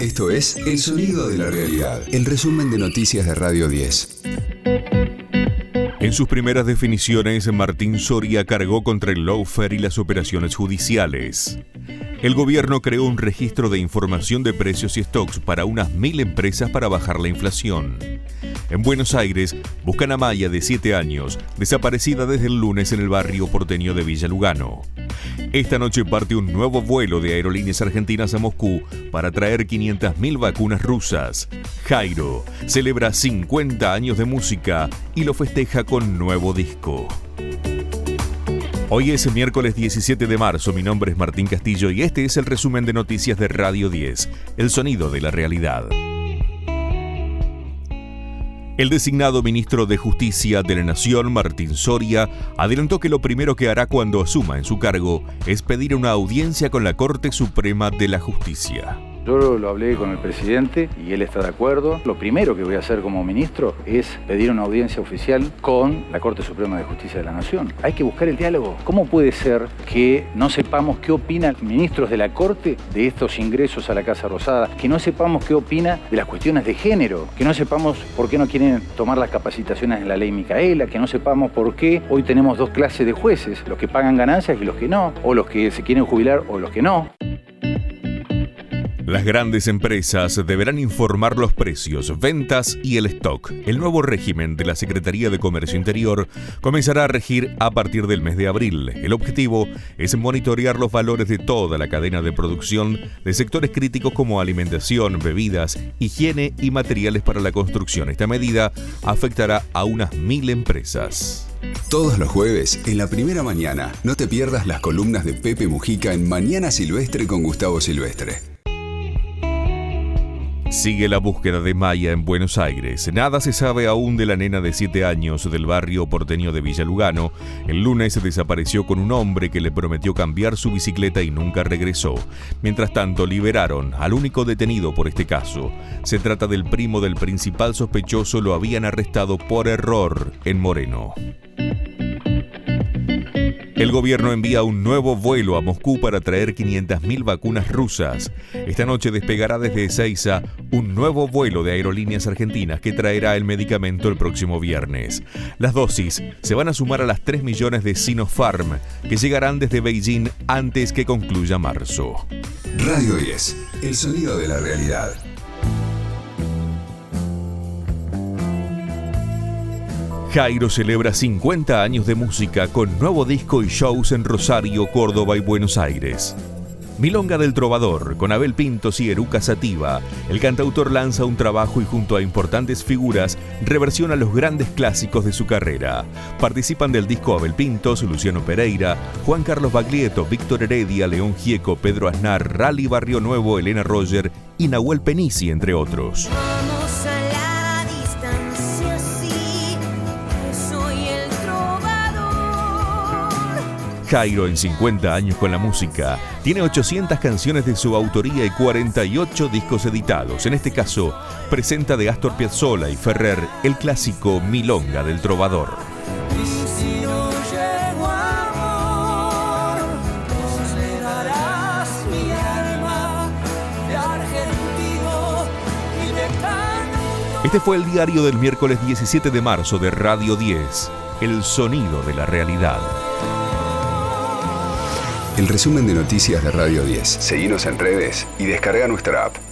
Esto es El Sonido de la Realidad, el resumen de noticias de Radio 10. En sus primeras definiciones, Martín Soria cargó contra el lawfare y las operaciones judiciales. El gobierno creó un registro de información de precios y stocks para unas mil empresas para bajar la inflación. En Buenos Aires, buscan a Maya de 7 años, desaparecida desde el lunes en el barrio porteño de Villa Lugano. Esta noche parte un nuevo vuelo de aerolíneas argentinas a Moscú para traer 500.000 vacunas rusas. Jairo celebra 50 años de música y lo festeja con nuevo disco. Hoy es miércoles 17 de marzo, mi nombre es Martín Castillo y este es el resumen de noticias de Radio 10, el sonido de la realidad. El designado ministro de Justicia de la Nación, Martín Soria, adelantó que lo primero que hará cuando asuma en su cargo es pedir una audiencia con la Corte Suprema de la Justicia. Yo lo hablé con el presidente y él está de acuerdo. Lo primero que voy a hacer como ministro es pedir una audiencia oficial con la Corte Suprema de Justicia de la Nación. Hay que buscar el diálogo. ¿Cómo puede ser que no sepamos qué opinan ministros de la Corte de estos ingresos a la Casa Rosada? Que no sepamos qué opina de las cuestiones de género. Que no sepamos por qué no quieren tomar las capacitaciones en la ley Micaela. Que no sepamos por qué hoy tenemos dos clases de jueces. Los que pagan ganancias y los que no. O los que se quieren jubilar o los que no. Las grandes empresas deberán informar los precios, ventas y el stock. El nuevo régimen de la Secretaría de Comercio Interior comenzará a regir a partir del mes de abril. El objetivo es monitorear los valores de toda la cadena de producción de sectores críticos como alimentación, bebidas, higiene y materiales para la construcción. Esta medida afectará a unas mil empresas. Todos los jueves, en la primera mañana, no te pierdas las columnas de Pepe Mujica en Mañana Silvestre con Gustavo Silvestre. Sigue la búsqueda de Maya en Buenos Aires. Nada se sabe aún de la nena de 7 años del barrio porteño de Villa Lugano. El lunes se desapareció con un hombre que le prometió cambiar su bicicleta y nunca regresó. Mientras tanto, liberaron al único detenido por este caso. Se trata del primo del principal sospechoso, lo habían arrestado por error en Moreno. El gobierno envía un nuevo vuelo a Moscú para traer 500.000 vacunas rusas. Esta noche despegará desde Ezeiza un nuevo vuelo de aerolíneas argentinas que traerá el medicamento el próximo viernes. Las dosis se van a sumar a las 3 millones de Sinopharm que llegarán desde Beijing antes que concluya marzo. Radio 10, el sonido de la realidad. Jairo celebra 50 años de música con nuevo disco y shows en Rosario, Córdoba y Buenos Aires. Milonga del Trovador, con Abel Pintos y Eruca Sativa, el cantautor lanza un trabajo y junto a importantes figuras reversiona los grandes clásicos de su carrera. Participan del disco Abel Pintos, Luciano Pereira, Juan Carlos Baglietto, Víctor Heredia, León Gieco, Pedro Aznar, Rally Barrio Nuevo, Elena Roger y Nahuel Penisi, entre otros. Jairo en 50 años con la música. Tiene 800 canciones de su autoría y 48 discos editados. En este caso, presenta de Astor Piazzolla y Ferrer el clásico Milonga del Trovador. Este fue el diario del miércoles 17 de marzo de Radio 10, El Sonido de la Realidad. El resumen de noticias de Radio 10. Seguimos en redes y descarga nuestra app.